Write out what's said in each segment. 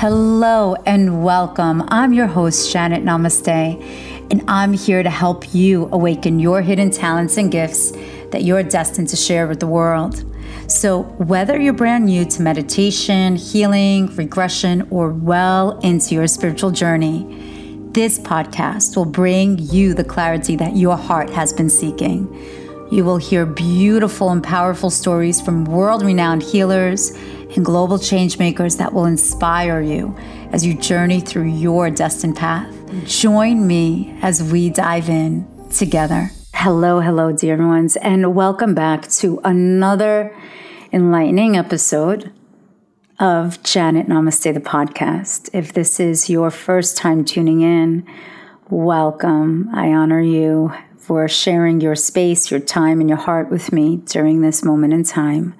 Hello and welcome. I'm your host, Janet Namaste, and I'm here to help you awaken your hidden talents and gifts that you're destined to share with the world. So, whether you're brand new to meditation, healing, regression, or well into your spiritual journey, this podcast will bring you the clarity that your heart has been seeking. You will hear beautiful and powerful stories from world renowned healers and global change makers that will inspire you as you journey through your destined path. Join me as we dive in together. Hello, hello, dear ones, and welcome back to another enlightening episode of Janet Namaste, the podcast. If this is your first time tuning in, welcome. I honor you for sharing your space, your time, and your heart with me during this moment in time.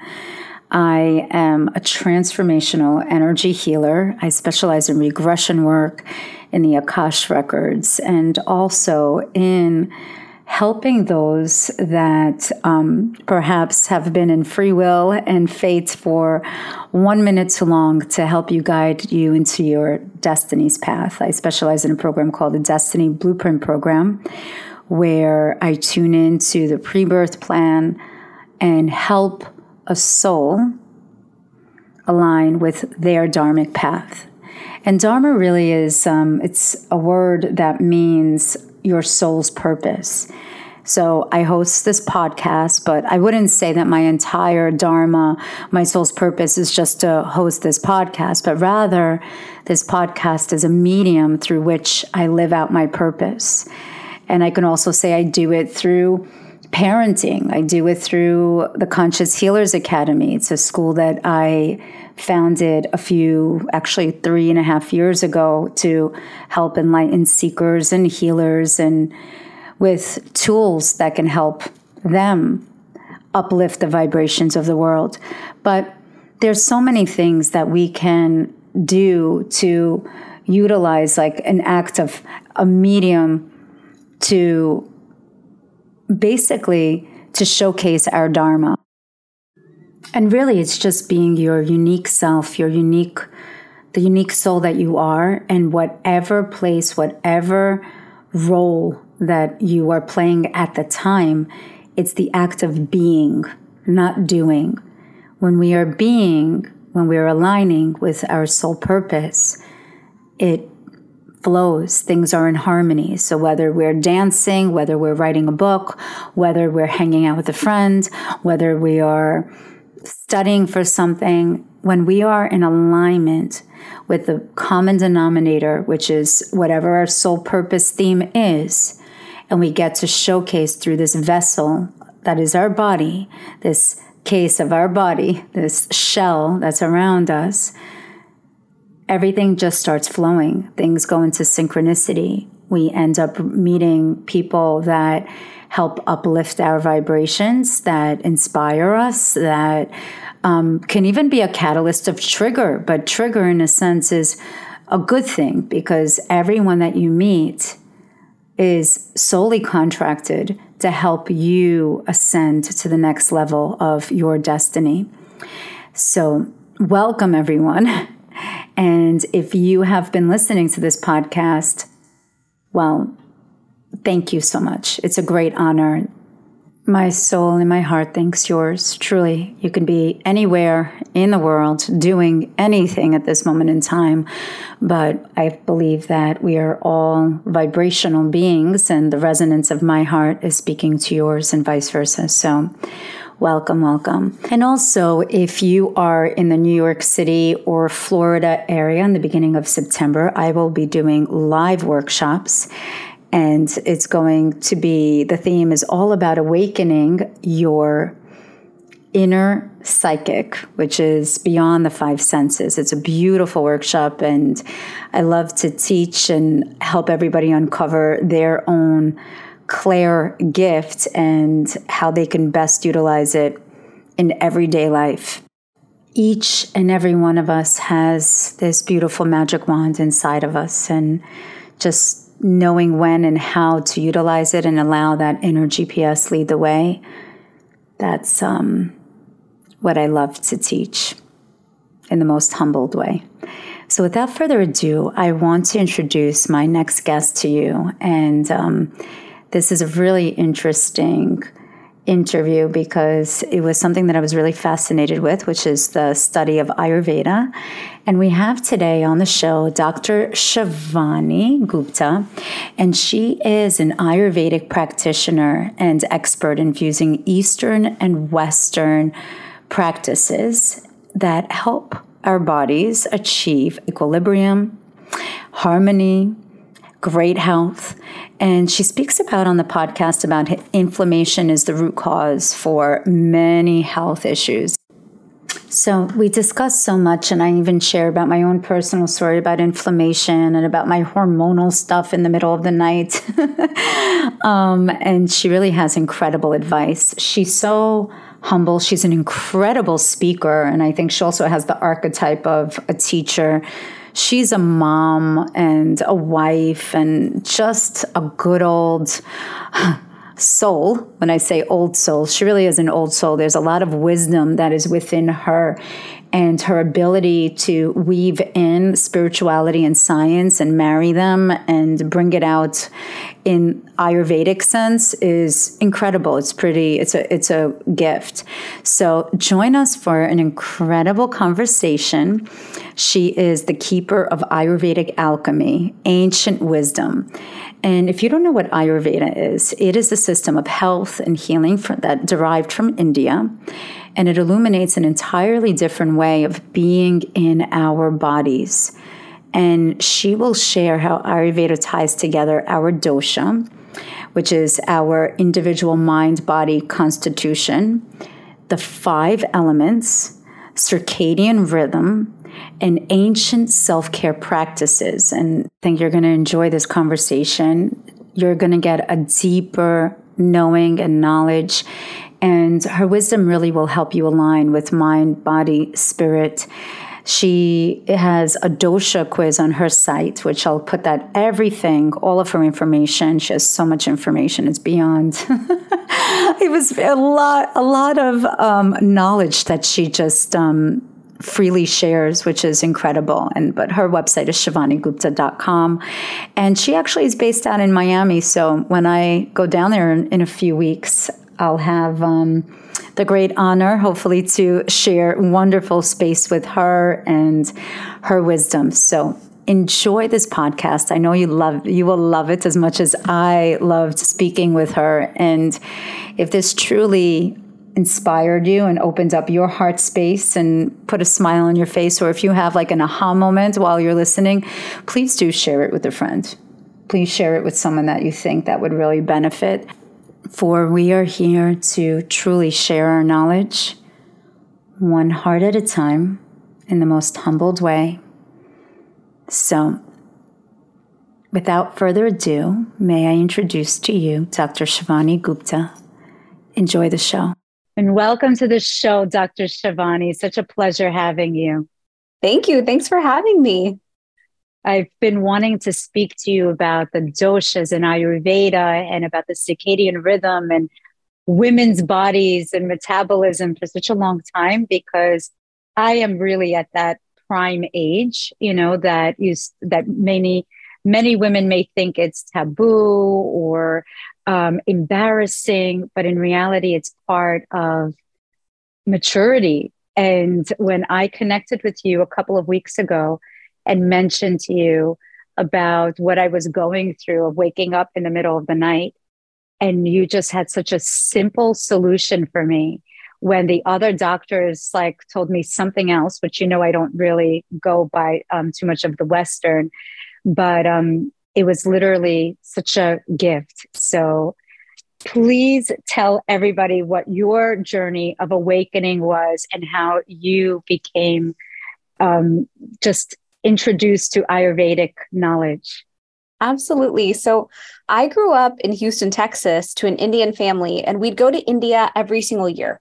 I am a transformational energy healer. I specialize in regression work in the Akash records and also in helping those that um, perhaps have been in free will and fate for one minute too long to help you guide you into your destiny's path. I specialize in a program called the Destiny Blueprint Program, where I tune into the pre birth plan and help a soul align with their dharmic path. And dharma really is um, it's a word that means your soul's purpose. So I host this podcast, but I wouldn't say that my entire dharma, my soul's purpose is just to host this podcast, but rather this podcast is a medium through which I live out my purpose. And I can also say I do it through parenting. I do it through the Conscious Healers Academy. It's a school that I founded a few, actually three and a half years ago to help enlighten seekers and healers and with tools that can help them uplift the vibrations of the world. But there's so many things that we can do to utilize like an act of a medium to basically to showcase our dharma. And really, it's just being your unique self, your unique, the unique soul that you are, and whatever place, whatever role that you are playing at the time, it's the act of being, not doing. When we are being, when we are aligning with our soul purpose, it flows, things are in harmony. So whether we're dancing, whether we're writing a book, whether we're hanging out with a friend, whether we are studying for something, when we are in alignment with the common denominator, which is whatever our soul purpose theme is, and we get to showcase through this vessel that is our body, this case of our body, this shell that's around us, everything just starts flowing. Things go into synchronicity. We end up meeting people that help uplift our vibrations, that inspire us, that um, can even be a catalyst of trigger. But trigger, in a sense, is a good thing because everyone that you meet is solely contracted to help you ascend to the next level of your destiny. So, welcome everyone. And if you have been listening to this podcast, well, thank you so much. It's a great honor. My soul and my heart thanks yours. Truly, you can be anywhere in the world doing anything at this moment in time. But I believe that we are all vibrational beings, and the resonance of my heart is speaking to yours, and vice versa. So, welcome, welcome. And also, if you are in the New York City or Florida area in the beginning of September, I will be doing live workshops. And it's going to be the theme is all about awakening your inner psychic, which is beyond the five senses. It's a beautiful workshop, and I love to teach and help everybody uncover their own clair gift and how they can best utilize it in everyday life. Each and every one of us has this beautiful magic wand inside of us, and just knowing when and how to utilize it and allow that inner GPS lead the way. That's um, what I love to teach in the most humbled way. So, without further ado, I want to introduce my next guest to you. And um, this is a really interesting interview because it was something that I was really fascinated with, which is the study of Ayurveda. And we have today on the show Dr. Shivani Gupta, and she is an Ayurvedic practitioner and expert in fusing Eastern and Western practices that help our bodies achieve equilibrium, harmony, great health. And she speaks about on the podcast about inflammation is the root cause for many health issues. So we discussed so much, and I even share about my own personal story about inflammation and about my hormonal stuff in the middle of the night. um, and she really has incredible advice. She's so humble. She's an incredible speaker, and I think she also has the archetype of a teacher. She's a mom and a wife, and just a good old soul. When I say old soul, she really is an old soul. There's a lot of wisdom that is within her and her ability to weave in spirituality and science and marry them and bring it out in ayurvedic sense is incredible. It's pretty it's a it's a gift. So join us for an incredible conversation. She is the keeper of ayurvedic alchemy ancient wisdom. And if you don't know what Ayurveda is, it is a system of health and healing for, that derived from India. And it illuminates an entirely different way of being in our bodies. And she will share how Ayurveda ties together our dosha, which is our individual mind body constitution, the five elements, circadian rhythm, and ancient self care practices. And I think you're going to enjoy this conversation. You're going to get a deeper knowing and knowledge. And her wisdom really will help you align with mind, body, spirit. She has a dosha quiz on her site, which I'll put that everything, all of her information. She has so much information; it's beyond. it was a lot, a lot of um, knowledge that she just um, freely shares, which is incredible. And but her website is shivanigupta.com. And she actually is based out in Miami. So when I go down there in, in a few weeks, I'll have um, the great honor, hopefully, to share wonderful space with her and her wisdom. So enjoy this podcast. I know you love you will love it as much as I loved speaking with her. And if this truly inspired you and opened up your heart space and put a smile on your face, or if you have like an aha moment while you're listening, please do share it with a friend. Please share it with someone that you think that would really benefit. For we are here to truly share our knowledge, one heart at a time, in the most humbled way. So, without further ado, may I introduce to you Dr. Shivani Gupta. Enjoy the show. And welcome to the show, Dr. Shivani. Such a pleasure having you. Thank you. Thanks for having me. I've been wanting to speak to you about the doshas in Ayurveda and about the circadian rhythm and women's bodies and metabolism for such a long time because I am really at that prime age, you know, that you that many many women may think it's taboo or um, embarrassing, but in reality, it's part of maturity. And when I connected with you a couple of weeks ago and mentioned to you about what I was going through of waking up in the middle of the night, and you just had such a simple solution for me when the other doctors like told me something else which you know i don't really go by um, too much of the western but um, it was literally such a gift. So please tell everybody what your journey of awakening was and how you became um, just introduced to Ayurvedic knowledge. Absolutely. So I grew up in Houston, Texas to an Indian family, and we'd go to India every single year.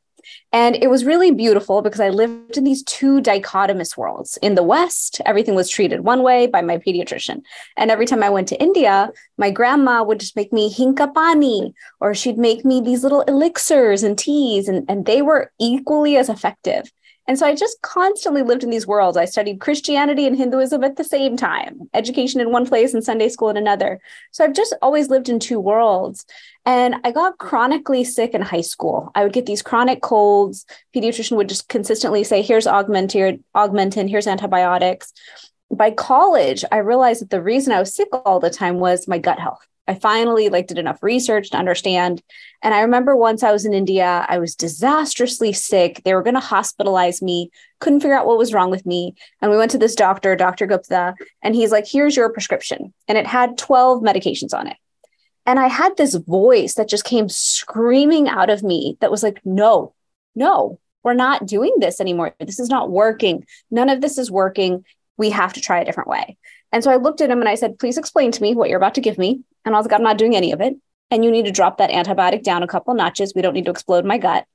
And it was really beautiful because I lived in these two dichotomous worlds. In the West, everything was treated one way by my pediatrician. And every time I went to India, my grandma would just make me hing ka pani, or she'd make me these little elixirs and teas, and, and they were equally as effective. And so I just constantly lived in these worlds. I studied Christianity and Hinduism at the same time, education in one place and Sunday school in another. So I've just always lived in two worlds. And I got chronically sick in high school. I would get these chronic colds. Pediatrician would just consistently say, here's augmentin, here's antibiotics. By college, I realized that the reason I was sick all the time was my gut health. I finally like did enough research to understand. And I remember once I was in India, I was disastrously sick. They were going to hospitalize me, couldn't figure out what was wrong with me. And we went to this doctor, Dr. Gupta, and he's like, here's your prescription. And it had 12 medications on it. And I had this voice that just came screaming out of me that was like, no, no, we're not doing this anymore. This is not working. None of this is working. We have to try a different way. And so I looked at him and I said, please explain to me what you're about to give me. And I was like, I'm not doing any of it. And you need to drop that antibiotic down a couple notches. We don't need to explode my gut.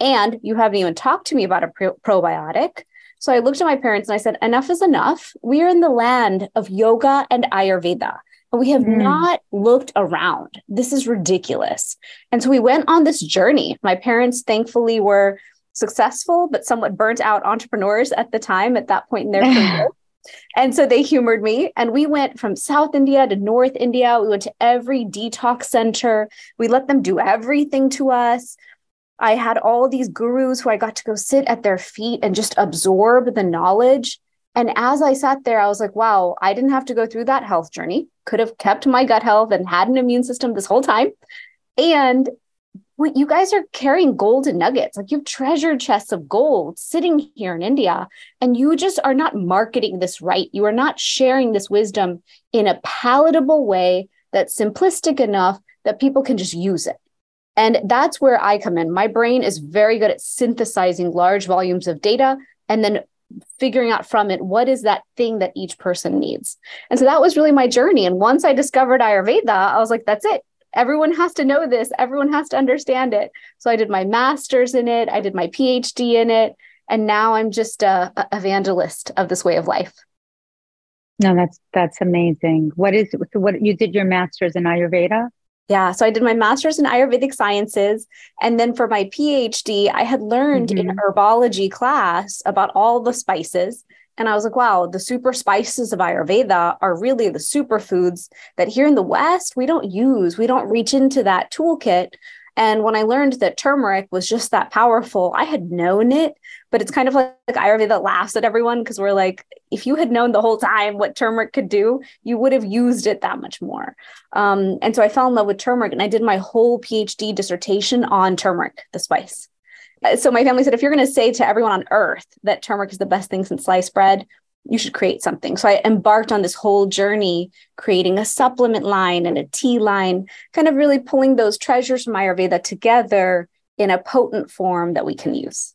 And you haven't even talked to me about a pro- probiotic. So I looked at my parents and I said, enough is enough. We are in the land of yoga and Ayurveda. But we have mm. not looked around. This is ridiculous. And so we went on this journey. My parents, thankfully, were successful, but somewhat burnt out entrepreneurs at the time, at that point in their career. And so they humored me. And we went from South India to North India. We went to every detox center. We let them do everything to us. I had all these gurus who I got to go sit at their feet and just absorb the knowledge. And as I sat there, I was like, wow, I didn't have to go through that health journey. Could have kept my gut health and had an immune system this whole time. And you guys are carrying golden nuggets. Like you have treasure chests of gold sitting here in India, and you just are not marketing this right. You are not sharing this wisdom in a palatable way that's simplistic enough that people can just use it. And that's where I come in. My brain is very good at synthesizing large volumes of data and then figuring out from it what is that thing that each person needs. And so that was really my journey. And once I discovered Ayurveda, I was like, that's it everyone has to know this. Everyone has to understand it. So i did my master's in it. I did my phd in it. And now i'm just a, a evangelist of this way of life. No that's that's amazing. What is so what you did your master's in ayurveda? Yeah, so I did my master's in Ayurvedic sciences. And then for my PhD, I had learned mm-hmm. in herbology class about all the spices. And I was like, wow, the super spices of Ayurveda are really the superfoods that here in the West, we don't use. We don't reach into that toolkit. And when I learned that turmeric was just that powerful, I had known it, but it's kind of like, like Ayurveda laughs at everyone because we're like, if you had known the whole time what turmeric could do, you would have used it that much more. Um, and so I fell in love with turmeric and I did my whole PhD dissertation on turmeric, the spice. Uh, so my family said, if you're going to say to everyone on earth that turmeric is the best thing since sliced bread, you should create something. So I embarked on this whole journey, creating a supplement line and a tea line, kind of really pulling those treasures from Ayurveda together in a potent form that we can use.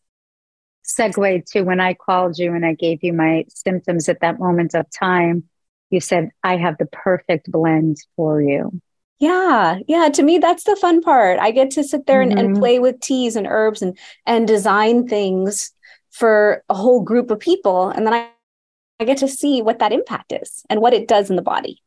Segue to when I called you and I gave you my symptoms at that moment of time, you said, I have the perfect blend for you. Yeah, yeah. To me, that's the fun part. I get to sit there mm-hmm. and, and mm-hmm. play with teas and herbs and and design things for a whole group of people, and then I, I get to see what that impact is and what it does in the body.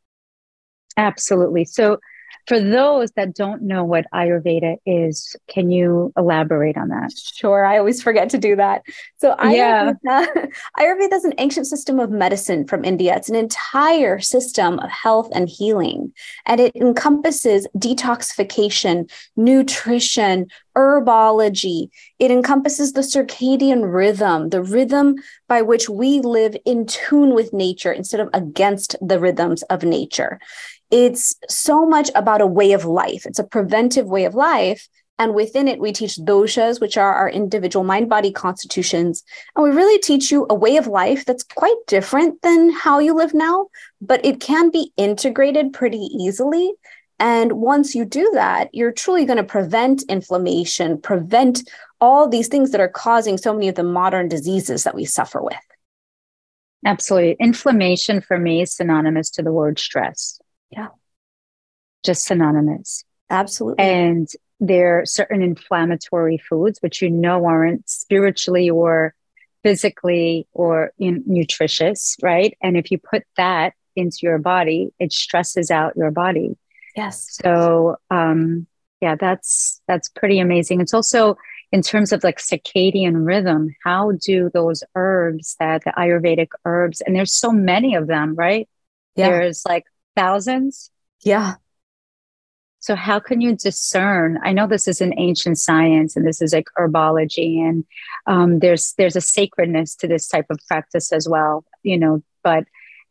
Absolutely. So for those that don't know what Ayurveda is, can you elaborate on that? Sure. I always forget to do that. So Ayurveda, yeah. Ayurveda is an ancient system of medicine from India. It's an entire system of health and healing, and it encompasses detoxification, nutrition, herbology. It encompasses the circadian rhythm, the rhythm by which we live in tune with nature instead of against the rhythms of nature it's so much about a way of life. It's a preventive way of life. And within it, we teach doshas, which are our individual mind body constitutions. And we really teach you a way of life that's quite different than how you live now, but it can be integrated pretty easily. And once you do that, you're truly going to prevent inflammation, prevent all these things that are causing so many of the modern diseases that we suffer with. Absolutely. Inflammation for me is synonymous to the word stress. Yeah. Just synonymous. Absolutely. And there are certain inflammatory foods which you know aren't spiritually or physically or in, nutritious, right? And if you put that into your body, it stresses out your body. Yes. So, um, yeah, that's that's pretty amazing. It's also in terms of like circadian rhythm, how do those herbs that the Ayurvedic herbs, and there's so many of them, right? Yeah. There's like thousands. Yeah. So how can you discern? I know this is an ancient science and this is like herbology, and um, there's there's a sacredness to this type of practice as well, you know. But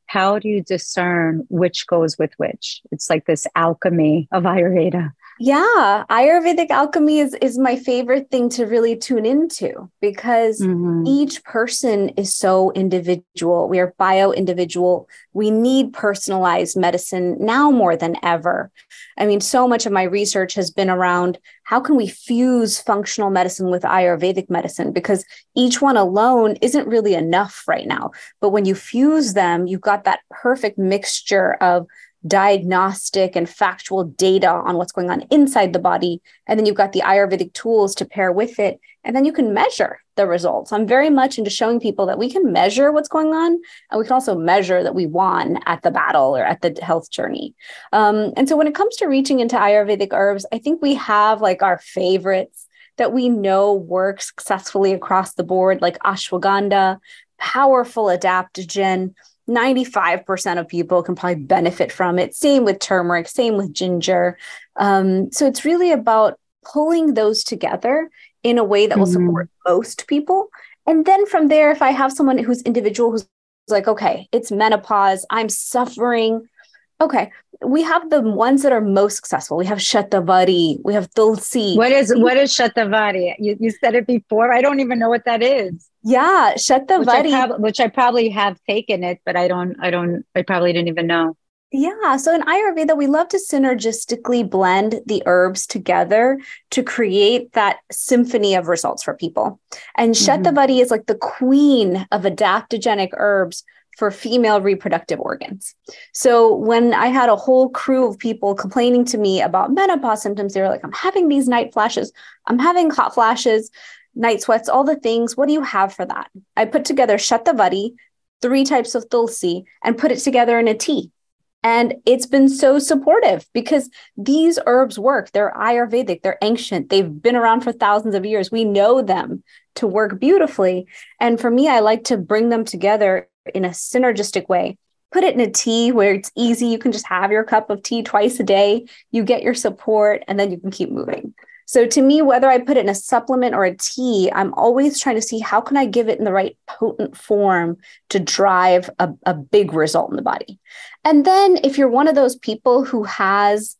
how do you discern which goes with which? It's like this alchemy of Ayurveda. Yeah, Ayurvedic alchemy is is my favorite thing to really tune into because mm-hmm. each person is so individual. We are bio individual. We need personalized medicine now more than ever. I mean, so much of my research has been around how can we fuse functional medicine with Ayurvedic medicine because each one alone isn't really enough right now. But when you fuse them, you've got that perfect mixture of diagnostic and factual data on what's going on inside the body. And then you've got the Ayurvedic tools to pair with it. And then you can measure the results. I'm very much into showing people that we can measure what's going on and we can also measure that we won at the battle or at the health journey. Um, and so when it comes to reaching into Ayurvedic herbs, I think we have like our favorites that we know work successfully across the board, like ashwagandha, powerful adaptogen 95% of people can probably benefit from it. Same with turmeric, same with ginger. Um, so it's really about pulling those together in a way that will mm-hmm. support most people. And then from there, if I have someone who's individual who's like, okay, it's menopause, I'm suffering. Okay, we have the ones that are most successful. We have Shatavari, we have Tulsi. What is what is Shatavari? You, you said it before. I don't even know what that is. Yeah, Shatavari. Which I, prob- which I probably have taken it, but I don't, I don't, I probably didn't even know. Yeah. So in Ayurveda, we love to synergistically blend the herbs together to create that symphony of results for people. And mm-hmm. Shatavari is like the queen of adaptogenic herbs for female reproductive organs. So when I had a whole crew of people complaining to me about menopause symptoms, they were like, I'm having these night flashes, I'm having hot flashes night sweats, all the things. What do you have for that? I put together Shatavari, three types of tulsi, and put it together in a tea. And it's been so supportive because these herbs work. They're Ayurvedic, they're ancient, they've been around for thousands of years. We know them to work beautifully. And for me, I like to bring them together in a synergistic way. Put it in a tea where it's easy. You can just have your cup of tea twice a day. You get your support, and then you can keep moving. So to me, whether I put it in a supplement or a tea, I'm always trying to see how can I give it in the right potent form to drive a, a big result in the body. And then if you're one of those people who has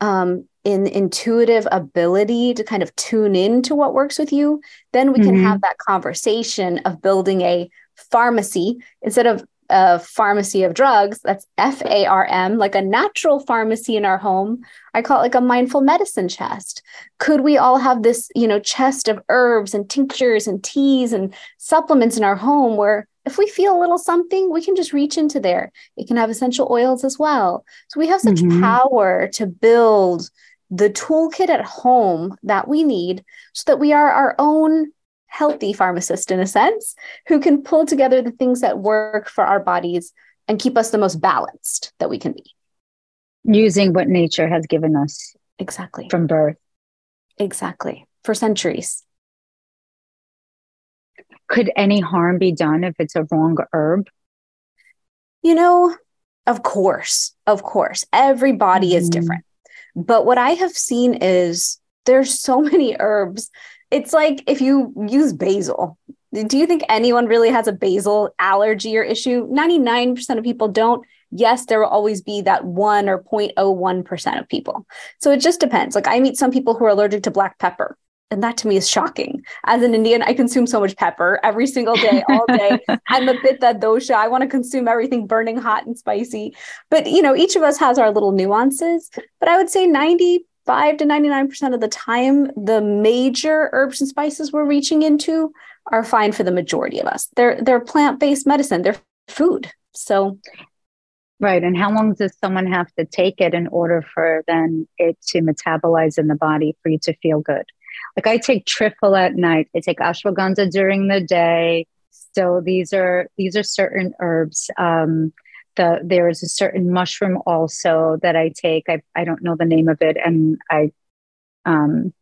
um, an intuitive ability to kind of tune into what works with you, then we mm-hmm. can have that conversation of building a pharmacy instead of a pharmacy of drugs. That's F A R M, like a natural pharmacy in our home. I call it like a mindful medicine chest. Could we all have this, you know, chest of herbs and tinctures and teas and supplements in our home where if we feel a little something, we can just reach into there. It can have essential oils as well. So we have such mm-hmm. power to build the toolkit at home that we need so that we are our own healthy pharmacist in a sense who can pull together the things that work for our bodies and keep us the most balanced that we can be. Using what nature has given us exactly. from birth. Exactly. For centuries. Could any harm be done if it's a wrong herb? You know of course of course. Every body mm. is mm-hmm. different. But what i have seen is there's so many herbs it's like if you use basil. Do you think anyone really has a basil allergy or issue? 99% of people don't. Yes, there will always be that 1 or 0.01% of people. So it just depends. Like I meet some people who are allergic to black pepper. And that to me is shocking. As an Indian, I consume so much pepper every single day, all day. I'm a bit that dosha. I want to consume everything burning hot and spicy. But you know, each of us has our little nuances. But I would say 90 5 to 99% of the time, the major herbs and spices we're reaching into are fine for the majority of us. They're they're plant-based medicine, they're food. So Right. And how long does someone have to take it in order for then it to metabolize in the body for you to feel good? Like I take triphala at night. I take ashwagandha during the day. So these are these are certain herbs. Um, the there is a certain mushroom also that I take. I I don't know the name of it, and I um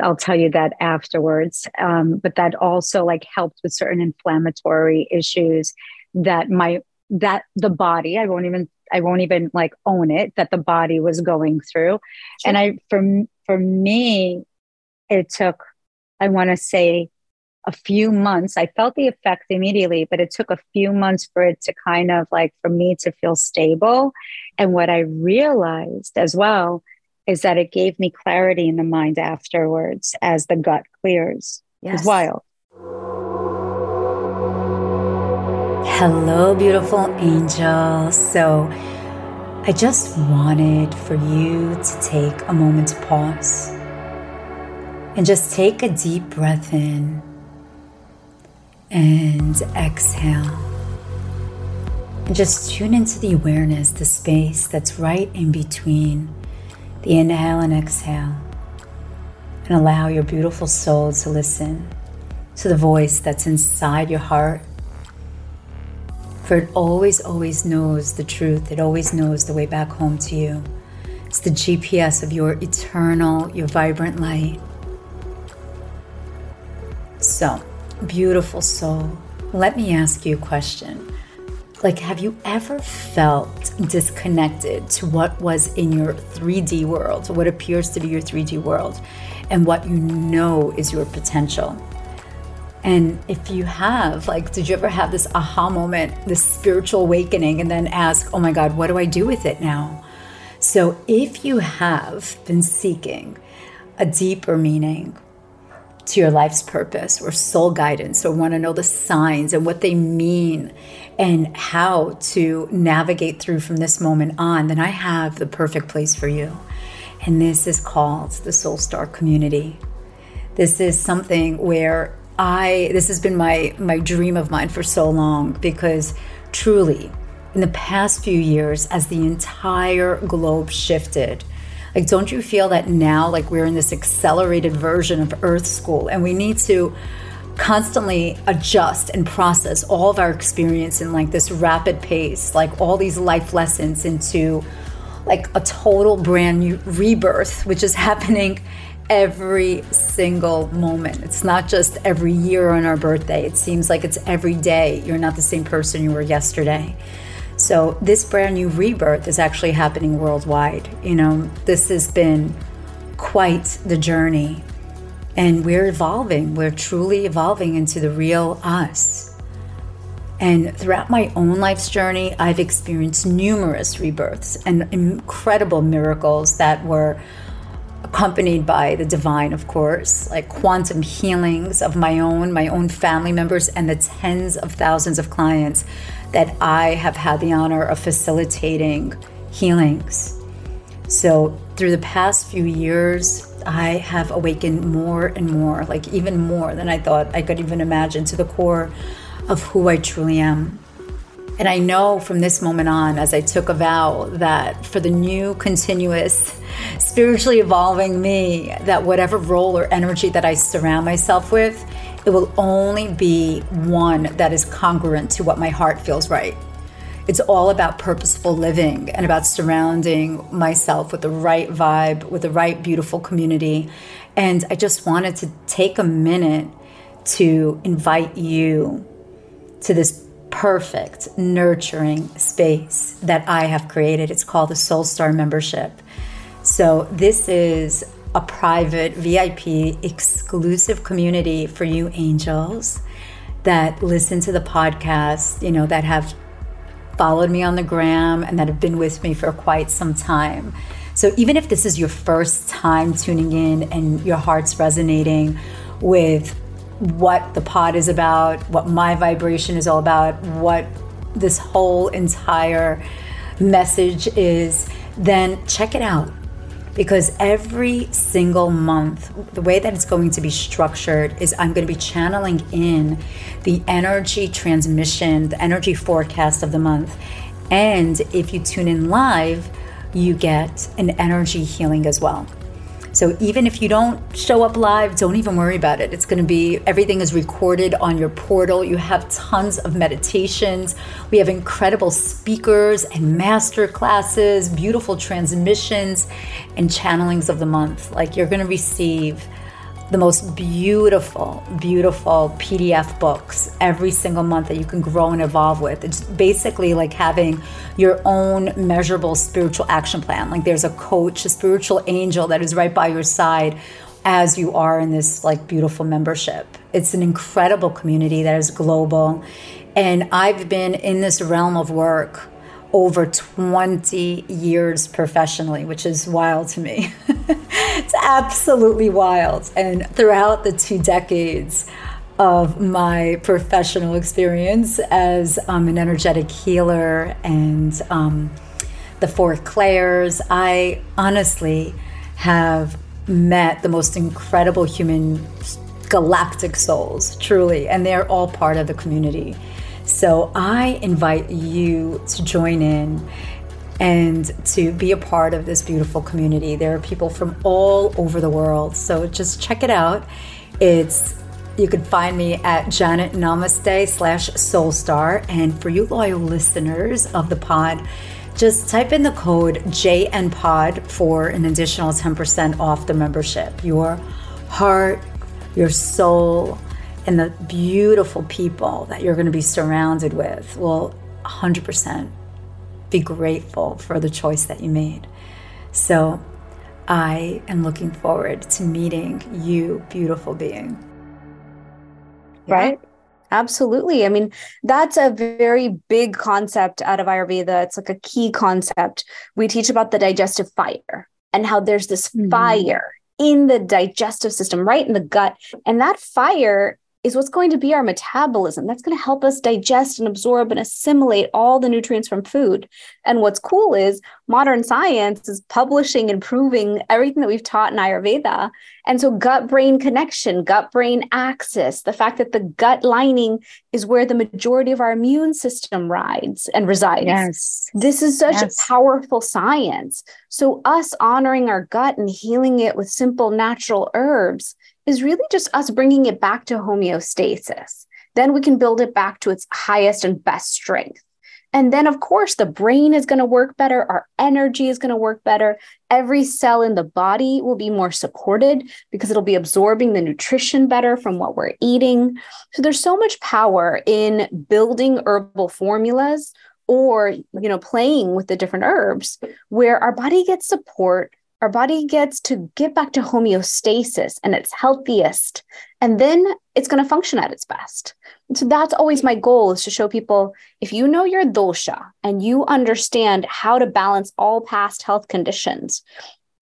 I'll tell you that afterwards. Um, but that also like helped with certain inflammatory issues that my that the body I won't even I won't even like own it that the body was going through. Sure. And I for for me, it took I want to say a few months. I felt the effect immediately, but it took a few months for it to kind of like for me to feel stable. And what I realized as well is that it gave me clarity in the mind afterwards as the gut clears. Yes. It's wild. Hello, beautiful angels. So, I just wanted for you to take a moment to pause and just take a deep breath in and exhale. And just tune into the awareness, the space that's right in between the inhale and exhale. And allow your beautiful soul to listen to the voice that's inside your heart. For it always, always knows the truth. It always knows the way back home to you. It's the GPS of your eternal, your vibrant light. So, beautiful soul, let me ask you a question. Like, have you ever felt disconnected to what was in your 3D world, what appears to be your 3D world, and what you know is your potential? And if you have, like, did you ever have this aha moment, this spiritual awakening, and then ask, oh my God, what do I do with it now? So, if you have been seeking a deeper meaning, to your life's purpose or soul guidance or want to know the signs and what they mean and how to navigate through from this moment on, then I have the perfect place for you. And this is called the Soul Star community. This is something where I this has been my my dream of mine for so long because truly in the past few years as the entire globe shifted like, don't you feel that now, like, we're in this accelerated version of Earth School and we need to constantly adjust and process all of our experience in like this rapid pace, like all these life lessons into like a total brand new rebirth, which is happening every single moment. It's not just every year on our birthday. It seems like it's every day. You're not the same person you were yesterday. So this brand new rebirth is actually happening worldwide. You know, this has been quite the journey. And we're evolving. We're truly evolving into the real us. And throughout my own life's journey, I've experienced numerous rebirths and incredible miracles that were accompanied by the divine, of course, like quantum healings of my own, my own family members, and the tens of thousands of clients that I have had the honor of facilitating healings. So, through the past few years, I have awakened more and more, like even more than I thought I could even imagine, to the core of who I truly am. And I know from this moment on, as I took a vow, that for the new, continuous, spiritually evolving me, that whatever role or energy that I surround myself with, it will only be one that is congruent to what my heart feels right. It's all about purposeful living and about surrounding myself with the right vibe, with the right beautiful community. And I just wanted to take a minute to invite you to this perfect, nurturing space that I have created. It's called the Soul Star Membership. So, this is a private, VIP, exclusive community for you angels that listen to the podcast, you know, that have followed me on the gram and that have been with me for quite some time. So, even if this is your first time tuning in and your heart's resonating with what the pod is about, what my vibration is all about, what this whole entire message is, then check it out. Because every single month, the way that it's going to be structured is I'm going to be channeling in the energy transmission, the energy forecast of the month. And if you tune in live, you get an energy healing as well. So even if you don't show up live, don't even worry about it. It's going to be everything is recorded on your portal. You have tons of meditations. We have incredible speakers and master classes, beautiful transmissions and channelings of the month. Like you're going to receive the most beautiful, beautiful PDF books every single month that you can grow and evolve with. It's basically like having your own measurable spiritual action plan. Like there's a coach, a spiritual angel that is right by your side as you are in this like beautiful membership. It's an incredible community that is global. And I've been in this realm of work over 20 years professionally, which is wild to me. it's absolutely wild. And throughout the two decades of my professional experience as um, an energetic healer and um, the four clairs, I honestly have met the most incredible human galactic souls, truly, and they're all part of the community. So I invite you to join in and to be a part of this beautiful community. There are people from all over the world. So just check it out. It's you can find me at Janet Namaste slash Soulstar. And for you loyal listeners of the pod, just type in the code JNPOD for an additional 10% off the membership. Your heart, your soul, and the beautiful people that you're going to be surrounded with will 100% be grateful for the choice that you made. So I am looking forward to meeting you, beautiful being. Right? Absolutely. I mean, that's a very big concept out of Ayurveda. It's like a key concept. We teach about the digestive fire and how there's this mm-hmm. fire in the digestive system, right in the gut. And that fire is what's going to be our metabolism. That's going to help us digest and absorb and assimilate all the nutrients from food. And what's cool is modern science is publishing and proving everything that we've taught in Ayurveda. And so, gut brain connection, gut brain axis, the fact that the gut lining is where the majority of our immune system rides and resides. Yes. This is such yes. a powerful science. So, us honoring our gut and healing it with simple natural herbs is really just us bringing it back to homeostasis. Then we can build it back to its highest and best strength. And then, of course, the brain is going to work better. Our energy is going to work better. Every cell in the body will be more supported because it'll be absorbing the nutrition better from what we're eating. So there's so much power in building herbal formulas or, you know, playing with the different herbs where our body gets support our body gets to get back to homeostasis and its healthiest and then it's going to function at its best so that's always my goal is to show people if you know your dosha and you understand how to balance all past health conditions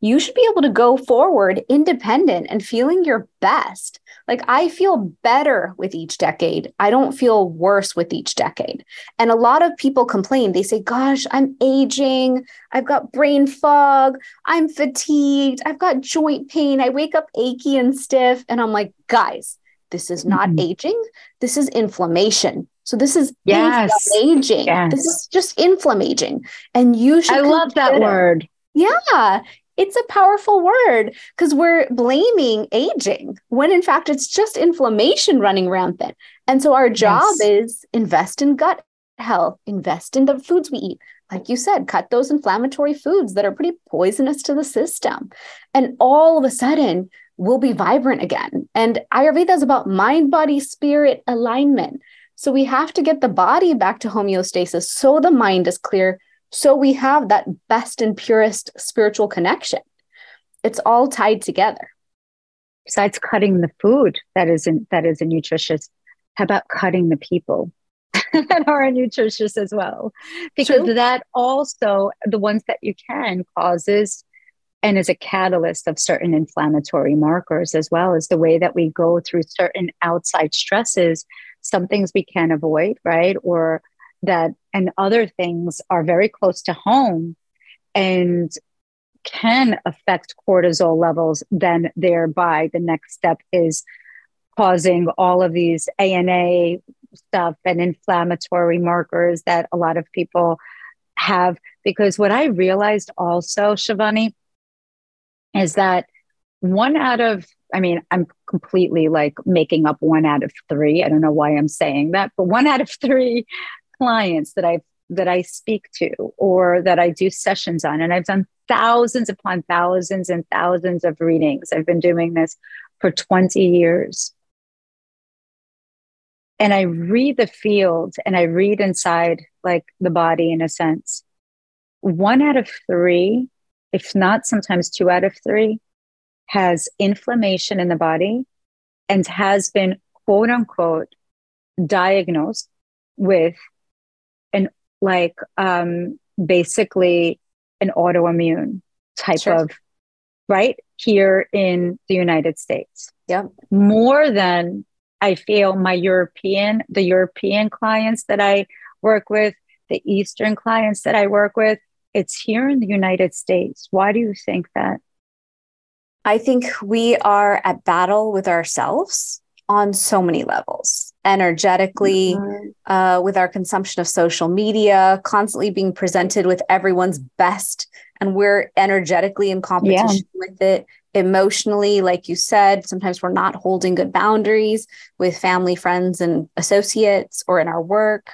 you should be able to go forward independent and feeling your best. Like I feel better with each decade. I don't feel worse with each decade. And a lot of people complain. They say, Gosh, I'm aging. I've got brain fog. I'm fatigued. I've got joint pain. I wake up achy and stiff. And I'm like, Guys, this is not mm-hmm. aging. This is inflammation. So this is yes. aging. Yes. This is just inflammaging. And you should I love that word. Yeah it's a powerful word because we're blaming aging when in fact it's just inflammation running rampant. And so our job yes. is invest in gut health, invest in the foods we eat. Like you said, cut those inflammatory foods that are pretty poisonous to the system. And all of a sudden, we'll be vibrant again. And Ayurveda is about mind, body, spirit alignment. So we have to get the body back to homeostasis so the mind is clear so we have that best and purest spiritual connection. It's all tied together. Besides cutting the food that isn't that isn't nutritious, how about cutting the people that are nutritious as well? Because True. that also the ones that you can causes and is a catalyst of certain inflammatory markers as well as the way that we go through certain outside stresses some things we can avoid right or that and other things are very close to home and can affect cortisol levels, then thereby the next step is causing all of these ANA stuff and inflammatory markers that a lot of people have. Because what I realized also, Shivani, is that one out of, I mean, I'm completely like making up one out of three. I don't know why I'm saying that, but one out of three clients that I that I speak to or that I do sessions on, and I've done thousands upon thousands and thousands of readings. I've been doing this for 20 years. And I read the field and I read inside like the body in a sense. One out of three, if not sometimes two out of three, has inflammation in the body and has been quote unquote diagnosed with like um basically an autoimmune type sure. of right here in the United States. Yeah. More than I feel my European, the European clients that I work with, the Eastern clients that I work with, it's here in the United States. Why do you think that? I think we are at battle with ourselves on so many levels energetically mm-hmm. uh, with our consumption of social media constantly being presented with everyone's best and we're energetically in competition yeah. with it emotionally like you said sometimes we're not holding good boundaries with family friends and associates or in our work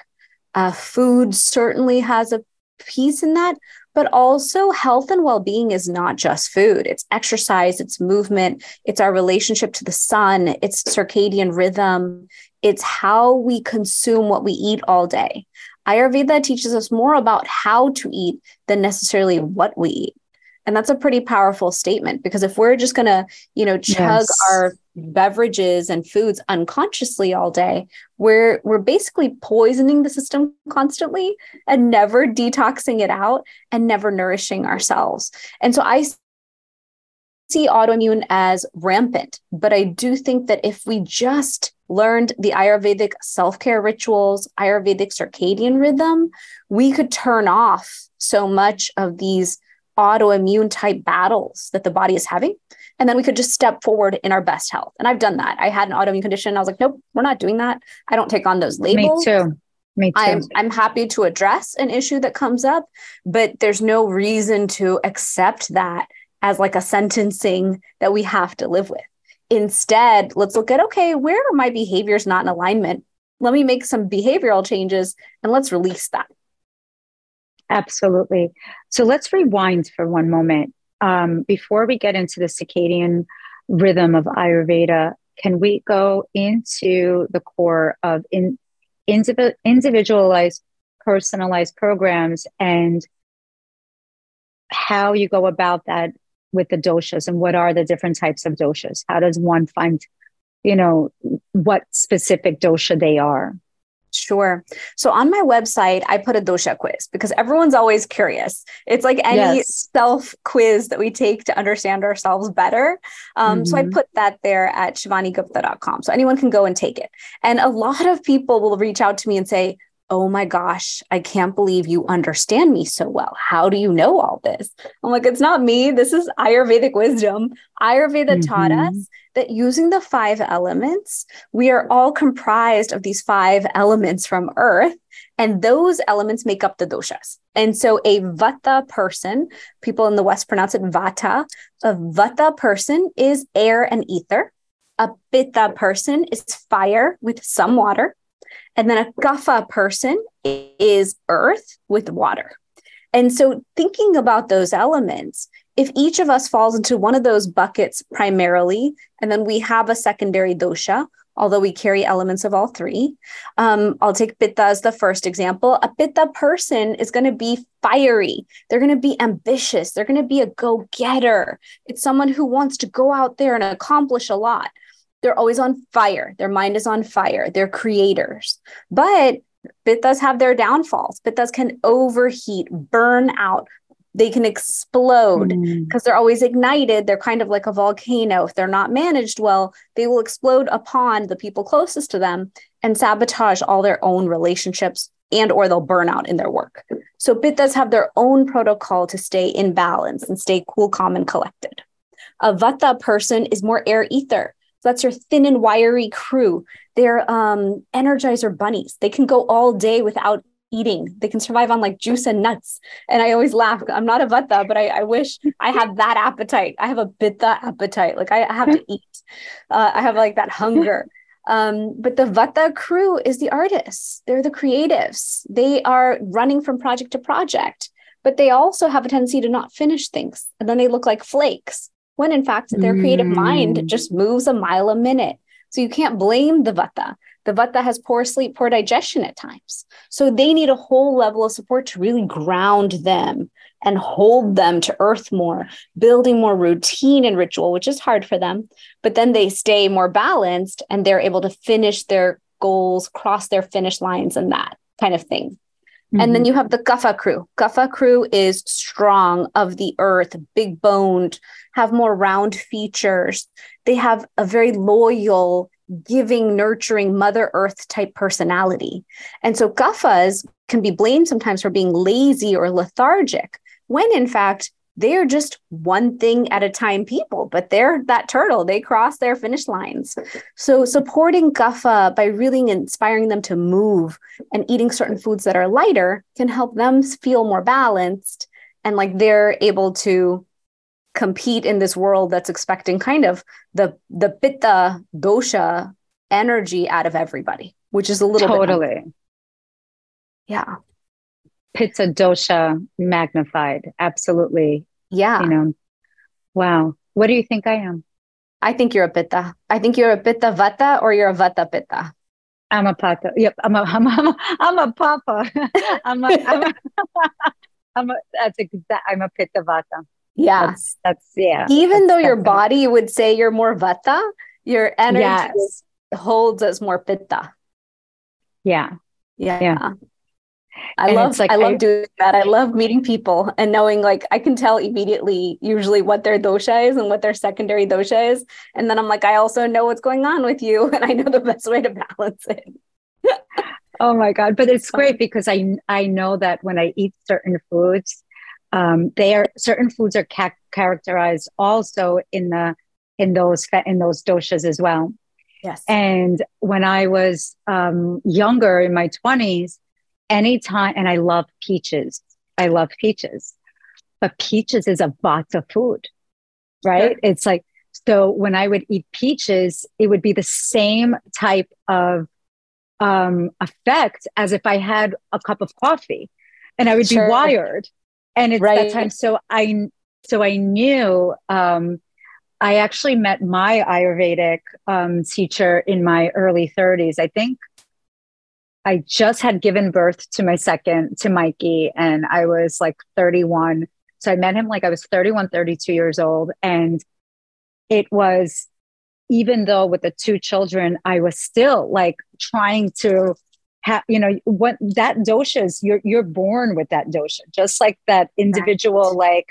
uh, food certainly has a piece in that but also health and well-being is not just food it's exercise it's movement it's our relationship to the sun it's circadian rhythm it's how we consume what we eat all day. Ayurveda teaches us more about how to eat than necessarily what we eat. And that's a pretty powerful statement because if we're just going to you know chug yes. our beverages and foods unconsciously all day we're we're basically poisoning the system constantly and never detoxing it out and never nourishing ourselves. And so i see autoimmune as rampant but i do think that if we just learned the ayurvedic self-care rituals ayurvedic circadian rhythm we could turn off so much of these autoimmune type battles that the body is having. And then we could just step forward in our best health. And I've done that. I had an autoimmune condition. I was like, nope, we're not doing that. I don't take on those labels. Me too. Me too. I'm, I'm happy to address an issue that comes up, but there's no reason to accept that as like a sentencing that we have to live with. Instead, let's look at okay, where are my behaviors not in alignment? Let me make some behavioral changes and let's release that. Absolutely. So let's rewind for one moment. Um, before we get into the circadian rhythm of Ayurveda, can we go into the core of in, indiv- individualized, personalized programs and how you go about that with the doshas and what are the different types of doshas? How does one find, you know, what specific dosha they are? Sure. So on my website, I put a dosha quiz because everyone's always curious. It's like any yes. self quiz that we take to understand ourselves better. Um, mm-hmm. So I mm-hmm. put that there at shivanigupta.com. So anyone can go and take it. And a lot of people will reach out to me and say, oh my gosh, I can't believe you understand me so well. How do you know all this? I'm like, it's not me. This is Ayurvedic wisdom. Ayurveda mm-hmm. taught us that using the five elements, we are all comprised of these five elements from earth. And those elements make up the doshas. And so a vata person, people in the West pronounce it vata, a vata person is air and ether. A pitta person is fire with some water. And then a kapha person is earth with water. And so thinking about those elements, if each of us falls into one of those buckets primarily, and then we have a secondary dosha, although we carry elements of all three. Um, I'll take Pitta as the first example. A Pitta person is going to be fiery. They're going to be ambitious. They're going to be a go getter. It's someone who wants to go out there and accomplish a lot they're always on fire. Their mind is on fire. They're creators. But Pittas have their downfalls. Pittas can overheat, burn out. They can explode because mm. they're always ignited. They're kind of like a volcano. If they're not managed well, they will explode upon the people closest to them and sabotage all their own relationships and or they'll burn out in their work. So Pittas have their own protocol to stay in balance and stay cool, calm, and collected. A Vata person is more air ether. So that's your thin and wiry crew. They're um, energizer bunnies. They can go all day without eating. They can survive on like juice and nuts. And I always laugh. I'm not a vata, but I, I wish I had that appetite. I have a pitta appetite. Like I have to eat. Uh, I have like that hunger. Um, but the vata crew is the artists. They're the creatives. They are running from project to project, but they also have a tendency to not finish things. And then they look like flakes when in fact their creative Mm. mind just moves a mile a minute. So you can't blame the vata. The vata has poor sleep, poor digestion at times. So they need a whole level of support to really ground them and hold them to earth more, building more routine and ritual, which is hard for them. But then they stay more balanced and they're able to finish their goals, cross their finish lines, and that kind of thing. And then mm-hmm. you have the Kapha crew. Kapha crew is strong of the earth, big boned, have more round features. They have a very loyal, giving, nurturing Mother Earth type personality. And so Kaphas can be blamed sometimes for being lazy or lethargic, when in fact, they're just one thing at a time people, but they're that turtle. They cross their finish lines. So supporting Kapha by really inspiring them to move and eating certain foods that are lighter can help them feel more balanced and like they're able to compete in this world that's expecting kind of the the pitta dosha energy out of everybody, which is a little bit totally yeah. Pitta dosha magnified. Absolutely. Yeah. You know, wow. What do you think I am? I think you're a pitta. I think you're a pitta vata or you're a vata pitta. I'm a pata. Yep. I'm a, I'm a, I'm a, papa. I'm a, I'm a, I'm a, that's exact. I'm a pitta vata. Yeah. That's, that's, yeah. Even that's though your body would say you're more vata, your energy Yes. holds as more pitta. Yeah. Yeah. Yeah. I And love like I love I- doing that. I love meeting people and knowing like I can tell immediately usually what their dosha is and what their secondary dosha is. And then I'm like, I also know what's going on with you and I know the best way to balance it. Oh my God. But it's great because I, I know that when I eat certain foods, um, they are certain foods are ca- characterized also in the, in those, in those doshas as well. Yes. And when I was um, younger in my 20s, anytime, and I love peaches, I love peaches, but peaches is a vata food, right? Sure. It's like, so when I would eat peaches, it would be the same type of um, effect as if I had a cup of coffee and I would Sure. be wired. And it's Right. that time. So I, so I knew, um, I actually met my Ayurvedic um, teacher in my early 30s. I think I just had given birth to my second, to Mikey, and I was like 31. So I met him like I was 31, 32 years old. And it was, even though with the two children, I was still like trying to have, you know, what that dosha is, you're, you're born with that dosha, just like that individual, like,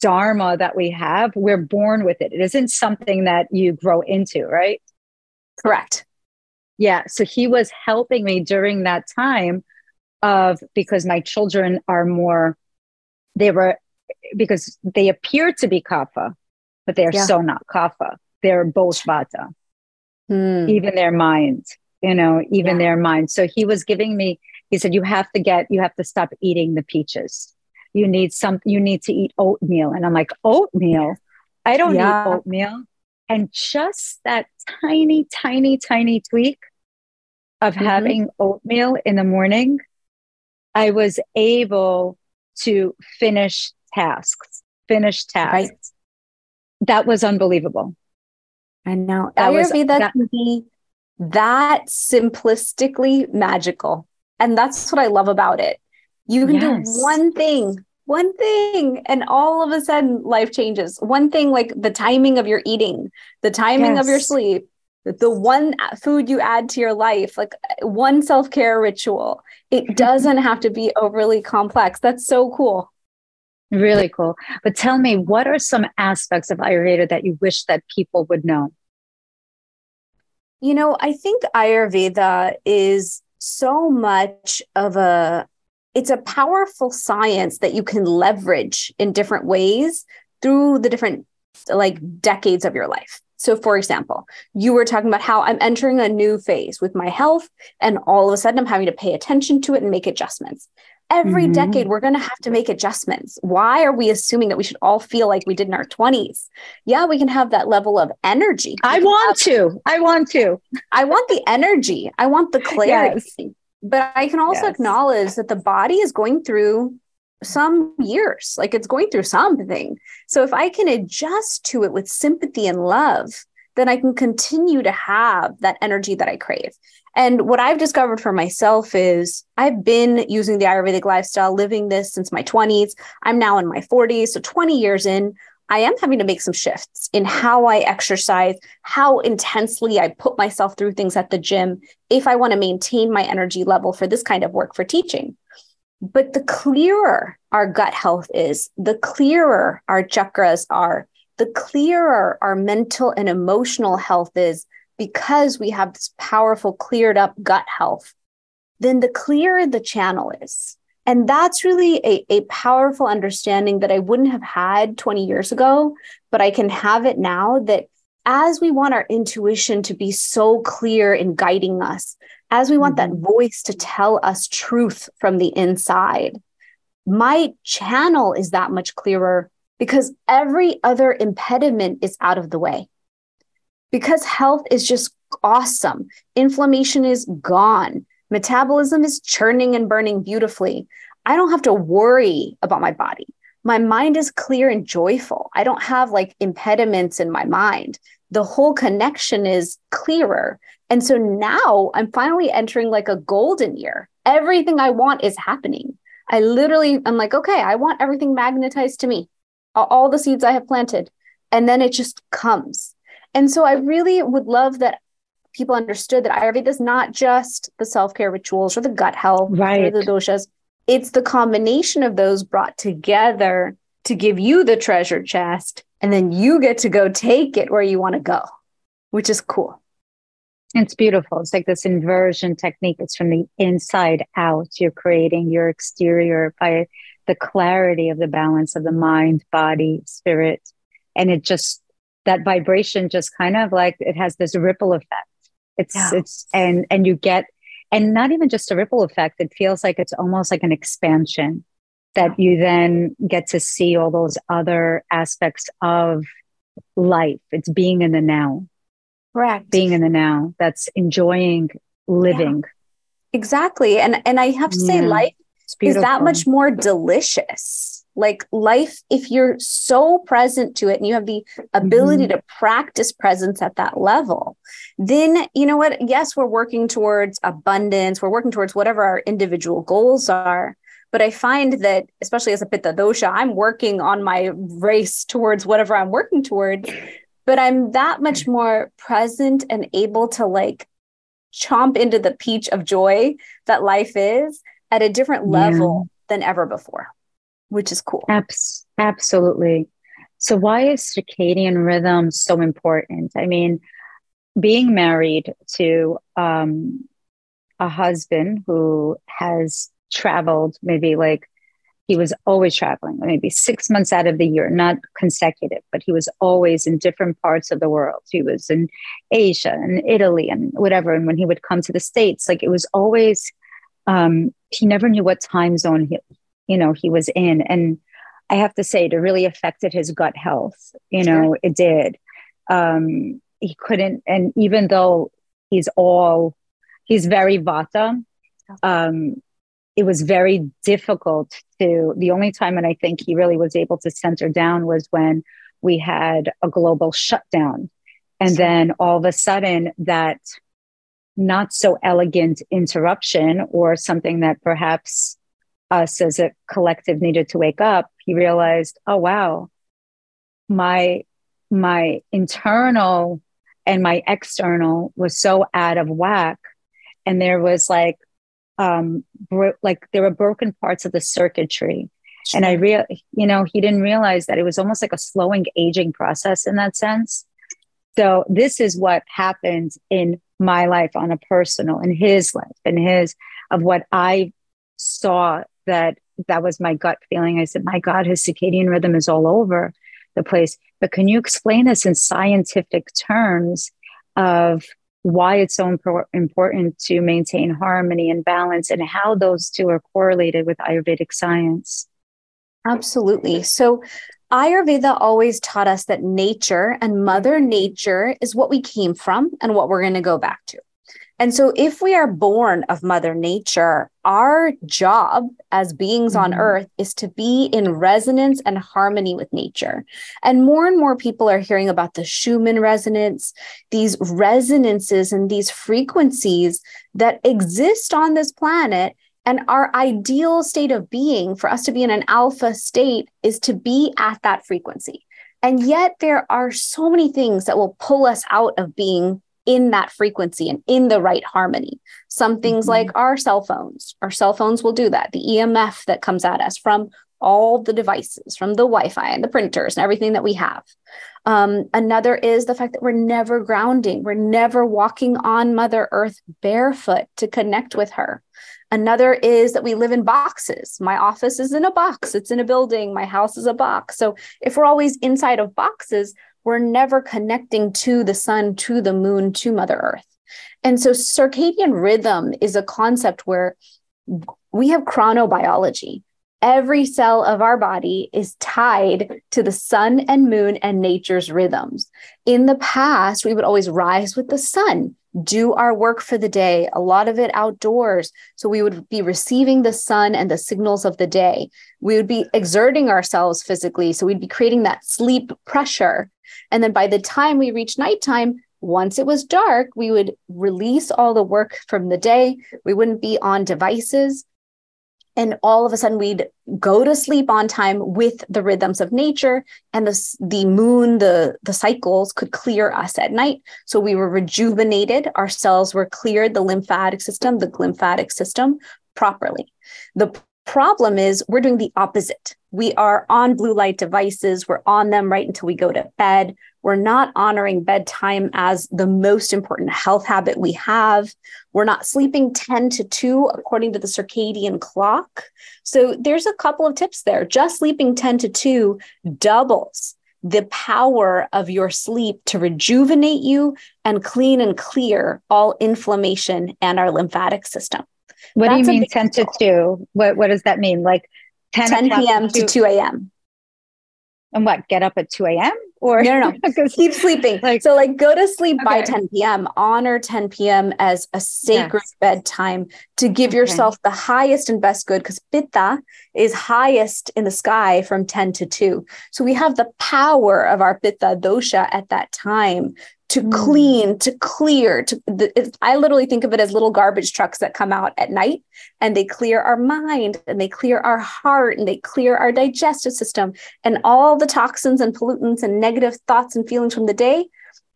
dharma that we have we're born with it it isn't something that you grow into right Correct. Yeah so he was helping me during that time of because my children are more they were because they appear to be kapha but they are Yeah. so not kapha they're both vata Hmm. even their mind you know even Yeah. their mind so he was giving me he said you have to get you have to stop eating the peaches you need some you need to eat oatmeal and i'm like oatmeal i don't Yeah. eat oatmeal and just that tiny tiny tiny tweak of Mhm. having oatmeal in the morning i was able to finish tasks finish tasks Right. that was unbelievable I know. That was- Ayurveda that- can be that simplistically magical. And that's what I love about it. You can Yes. do one thing, one thing, and all of a sudden life changes. One thing like the timing of your eating, the timing of your sleep, the- one food you add to your life, like uh, one self care ritual. It doesn't have to be overly complex. That's so cool. Really cool. But tell me, what are some aspects of Ayurveda that you wish that people would know? You know, I think Ayurveda is so much of a it's a powerful science that you can leverage in different ways through the different like decades of your life. So for example, you were talking about how I'm entering a new phase with my health and all of a sudden I'm having to pay attention to it and make adjustments. Every Mhm. decade we're going to have to make adjustments. Why are we assuming that we should all feel like we did in our 20s? Yeah, we can have that level of energy. I want to. I want to. I want the energy. I want the clarity. But I can also Yes. acknowledge that the body is going through some years. Like it's going through something. So if I can adjust to it with sympathy and love, then I can continue to have that energy that I crave. And what I've discovered for myself is I've been using the Ayurvedic lifestyle, living this since my 20s. I'm now in my 40s. So 20 years in, I am having to make some shifts in how I exercise, how intensely I put myself through things at the gym if I want to maintain my energy level for this kind of work for teaching. But the clearer our gut health is, the clearer our chakras are, the clearer our mental and emotional health is because we have this powerful, cleared up gut health, then the clearer the channel is. And that's really a, a powerful understanding that I wouldn't have had 20 years ago, but I can have it now that as we want our intuition to be so clear in guiding us, as we want mm-hmm. that voice to tell us truth from the inside, my channel is that much clearer because every other impediment is out of the way. Because health is just awesome, inflammation is gone, metabolism is churning and burning beautifully. I don't have to worry about my body. My mind is clear and joyful. I don't have like impediments in my mind. The whole connection is clearer. And so now I'm finally entering like a golden year. Everything I want is happening. I literally, I'm like, okay, I want everything magnetized to me all the seeds I have planted. And then it just comes. And so I really would love that people understood that Ayurveda is not just the self care rituals or the gut health right. or the doshas. It's the combination of those brought together to give you the treasure chest. And then you get to go take it where you want to go, which is cool. It's beautiful. It's like this inversion technique. It's from the inside out. You're creating your exterior by the clarity of the balance of the mind, body, spirit. And it just, that vibration just kind of like it has this ripple effect. It's, yeah. it's, and, and you get, and not even just a ripple effect, it feels like it's almost like an expansion that you then get to see all those other aspects of life. It's being in the now. Correct. Being in the now. That's enjoying living. Yeah. Exactly. And and I have to say yeah. life is that much more delicious. Like life, if you're so present to it and you have the ability mm-hmm. to practice presence at that level, then you know what? Yes, we're working towards abundance, we're working towards whatever our individual goals are. But I find that, especially as a pitta dosha, I'm working on my race towards whatever I'm working towards. But I'm that much more present and able to like chomp into the peach of joy that life is at a different level yeah. than ever before, which is cool. Abs- absolutely. So, why is circadian rhythm so important? I mean, being married to um, a husband who has traveled maybe like he was always traveling, maybe six months out of the year, not consecutive, but he was always in different parts of the world. He was in Asia and Italy and whatever. And when he would come to the States, like it was always um, he never knew what time zone he, you know, he was in. And I have to say, it really affected his gut health. You know, it did. Um, he couldn't, and even though he's all, he's very vata, um, it was very difficult to. The only time when I think he really was able to center down was when we had a global shutdown. And then all of a sudden, that not so elegant interruption or something that perhaps us as a collective needed to wake up he realized oh wow my my internal and my external was so out of whack. And there was like um bro- like there were broken parts of the circuitry. Sure. and i real you know he didn't realize that it was almost like a slowing aging process in that sense. So this is what happened in my life on a personal in his life in his of what I saw that that was my gut feeling. I said, my God, his circadian rhythm is all over the place. But can you explain this in scientific terms of why it's so impor- important to maintain harmony and balance and how those two are correlated with Ayurvedic science? Absolutely. So Ayurveda always taught us that nature and Mother Nature is what we came from and what we're going to go back to. And so, if we are born of Mother Nature, our job as beings mm-hmm. on earth is to be in resonance and harmony with nature. And more and more people are hearing about the Schumann resonance, these resonances and these frequencies that exist on this planet. And our ideal state of being for us to be in an alpha state is to be at that frequency. And yet, there are so many things that will pull us out of being in that frequency and in the right harmony. Some things mm-hmm. like our cell phones, our cell phones will do that. The EMF that comes at us from all the devices, from the Wi Fi and the printers and everything that we have. Um, another is the fact that we're never grounding, we're never walking on Mother Earth barefoot to connect with her. Another is that we live in boxes. My office is in a box, it's in a building, my house is a box. So if we're always inside of boxes, we're never connecting to the sun, to the moon, to Mother Earth. And so circadian rhythm is a concept where we have chronobiology. Every cell of our body is tied to the sun and moon and nature's rhythms. In the past, we would always rise with the sun, do our work for the day, a lot of it outdoors. So we would be receiving the sun and the signals of the day. We would be exerting ourselves physically. So we'd be creating that sleep pressure and then by the time we reach nighttime, once it was dark, we would release all the work from the day. We wouldn't be on devices. And all of a sudden, we'd go to sleep on time with the rhythms of nature, and the, the moon, the, the cycles could clear us at night. So we were rejuvenated, our cells were cleared, the lymphatic system, the glymphatic system properly. The problem is we're doing the opposite we are on blue light devices. We're on them right until we go to bed. We're not honoring bedtime as the most important health habit we have. We're not sleeping 10 to 2 according to the circadian clock. So there's a couple of tips there. Just sleeping 10 to 2 doubles the power of your sleep to rejuvenate you and clean and clear all inflammation and our lymphatic system. What That's do you mean 10 to 2? What, what does that mean? Like 10, 10 p.m. to 2 a.m. And what, get up at 2 a.m.? Or no, no, no. keep sleeping. Like, so like go to sleep okay. by 10 p.m. Honor 10 p.m. as a sacred yes. bedtime to give okay. yourself the highest and best good because pitta is highest in the sky from 10 to 2. So we have the power of our pitta dosha at that time to mm. clean, to clear. To the, I literally think of it as little garbage trucks that come out at night and they clear our mind and they clear our heart and they clear our digestive system and all the toxins and pollutants and negative thoughts and feelings from the day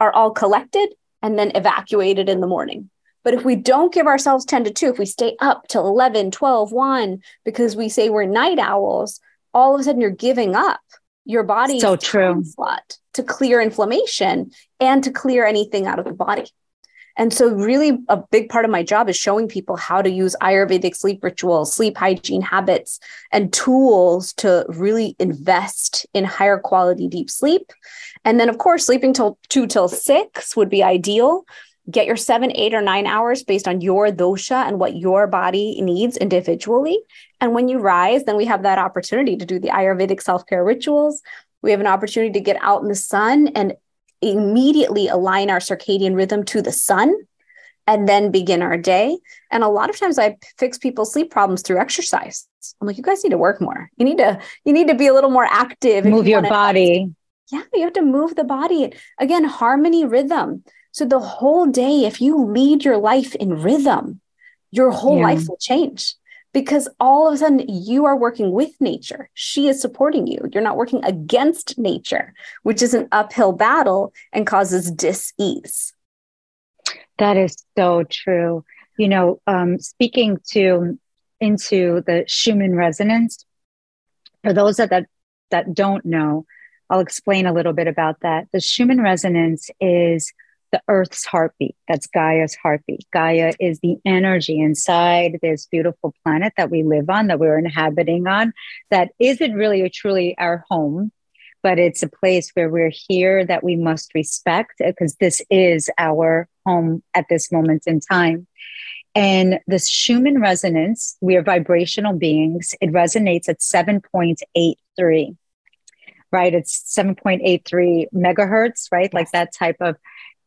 are all collected and then evacuated in the morning. But if we don't give ourselves 10 to 2, if we stay up till 11, 12, 1, because we say we're night owls, all of a sudden you're giving up your body so true slot to clear inflammation and to clear anything out of the body. And so, really, a big part of my job is showing people how to use Ayurvedic sleep rituals, sleep hygiene habits, and tools to really invest in higher quality deep sleep. And then, of course, sleeping till two till six would be ideal. Get your seven, eight, or nine hours based on your dosha and what your body needs individually. And when you rise, then we have that opportunity to do the Ayurvedic self care rituals. We have an opportunity to get out in the sun and immediately align our circadian rhythm to the sun and then begin our day. And a lot of times I fix people's sleep problems through exercise. I'm like, you guys need to work more. You need to, you need to be a little more active. Move you your body. Yeah, you have to move the body. Again, harmony, rhythm. So the whole day, if you lead your life in rhythm, your whole yeah. life will change because all of a sudden you are working with nature. She is supporting you. You're not working against nature, which is an uphill battle and causes dis-ease. That is so true. You know, um, speaking to into the Schumann resonance, for those that, that that don't know, I'll explain a little bit about that. The Schumann resonance is the Earth's heartbeat. That's Gaia's heartbeat. Gaia is the energy inside this beautiful planet that we live on, that we're inhabiting on, that isn't really or truly our home, but it's a place where we're here that we must respect uh, because this is our home at this moment in time. And this Schumann resonance, we are vibrational beings, it resonates at 7.83 right? It's 7.83 megahertz, right? Yes. Like that type of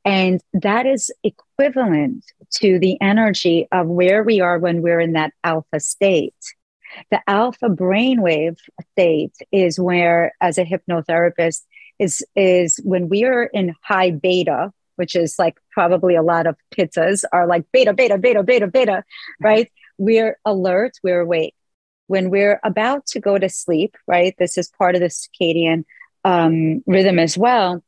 and that is equivalent to the energy of where we are when we're in that alpha state. The alpha brainwave state is where, as a hypnotherapist, is is when we are in high beta, which is like probably a lot of pittas are like beta, beta, beta, beta, beta, right? We're alert, we're awake. When we're about to go to sleep, right? This is part of the circadian um, rhythm as well.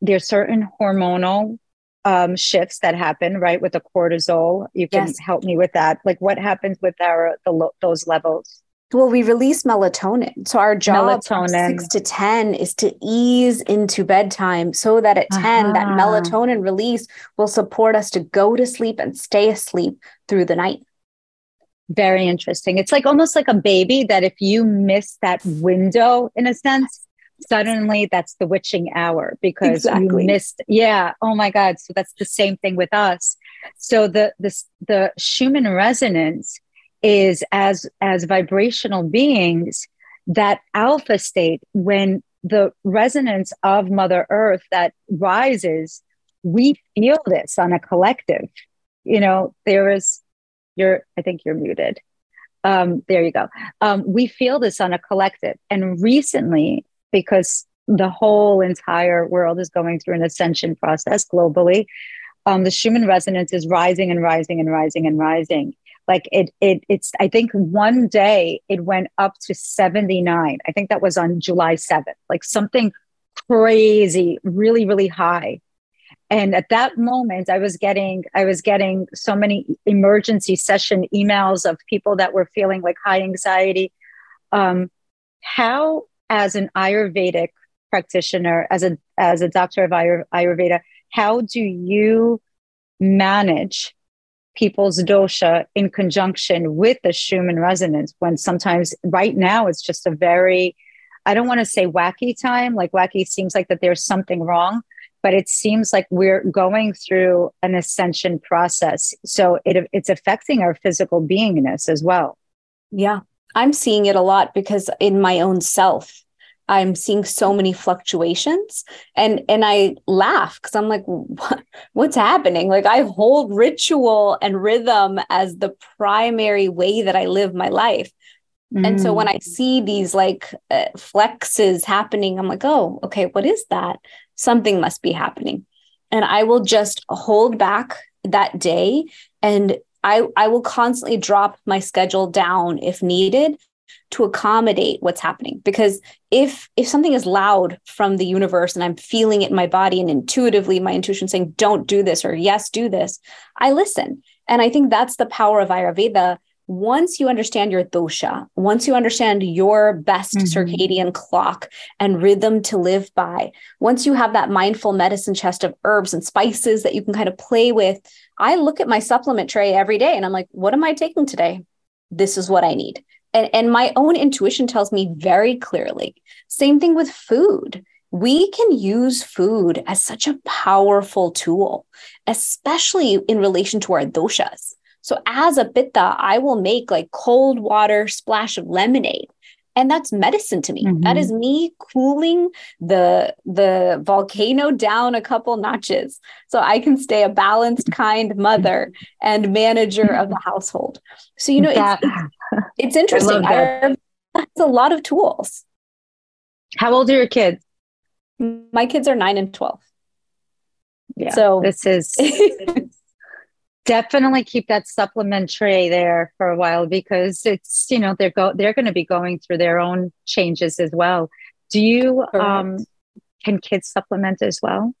There's certain hormonal um, shifts that happen, right, with the cortisol. You can yes. help me with that. Like, what happens with our the, those levels? Well, we release melatonin. So our job six to 10 is to ease into bedtime so that at uh-huh. 10, that melatonin release will support us to go to sleep and stay asleep through the night. Very interesting. It's like almost like a baby that if you miss that window, in a sense, suddenly that's the witching hour because exactly. you missed yeah oh my god so that's the same thing with us. So the the the schumann resonance is as as vibrational beings that alpha state when the resonance of mother earth that rises we feel this on a collective. You know there is you're i think you're muted. Um, there you go. Um, we feel this on a collective. And recently because the whole entire world is going through an ascension process globally. Um, the Schumann resonance is rising and rising and rising and rising. Like it, it, it's. I think one day it went up to seventy nine. I think that was on July seventh. Like something crazy, really, really high. And at that moment, I was getting, I was getting so many emergency session emails of people that were feeling like high anxiety. Um, how as an Ayurvedic practitioner, as a as a doctor of Ayur, Ayurveda, how do you manage people's dosha in conjunction with the Schumann resonance when sometimes right now it's just a very I don't want to say wacky time, like wacky seems like that there's something wrong, but it seems like we're going through an ascension process. So it, it's affecting our physical beingness as well. Yeah. I'm seeing it a lot because in my own self, I'm seeing so many fluctuations and and I laugh because I'm like what, what's happening like I hold ritual and rhythm as the primary way that I live my life mm. and so when I mm. see these like uh, flexes happening I'm like oh okay what is that something must be happening and I will just hold back that day and I, I will constantly drop my schedule down if needed to accommodate what's happening. Because if if something is loud from the universe and i'm feeling it in my body and intuitively my intuition saying don't do this or yes do this i listen. And i think that's the power of ayurveda. Once you understand your dosha, once you understand your best mm-hmm. circadian clock and rhythm to live by, once you have that mindful medicine chest of herbs and spices that you can kind of play with, I look at my supplement tray every day and I'm like, what am I taking today? This is what I need. And, and my own intuition tells me very clearly. Same thing with food. We can use food as such a powerful tool, especially in relation to our doshas. So, as a pitta, I will make like cold water splash of lemonade and that's medicine to me. Mm-hmm. that is me cooling the the volcano down a couple notches so i can stay a balanced kind mother and manager of the household. So you know it's, it's, it's interesting. I that's a lot of tools. How old are your kids? My kids are 9 and 12 yeah so this is definitely keep that supplement tray there for a while because it's you know they're go they're going to be going through their own changes as well. Do you um can kids supplement as well?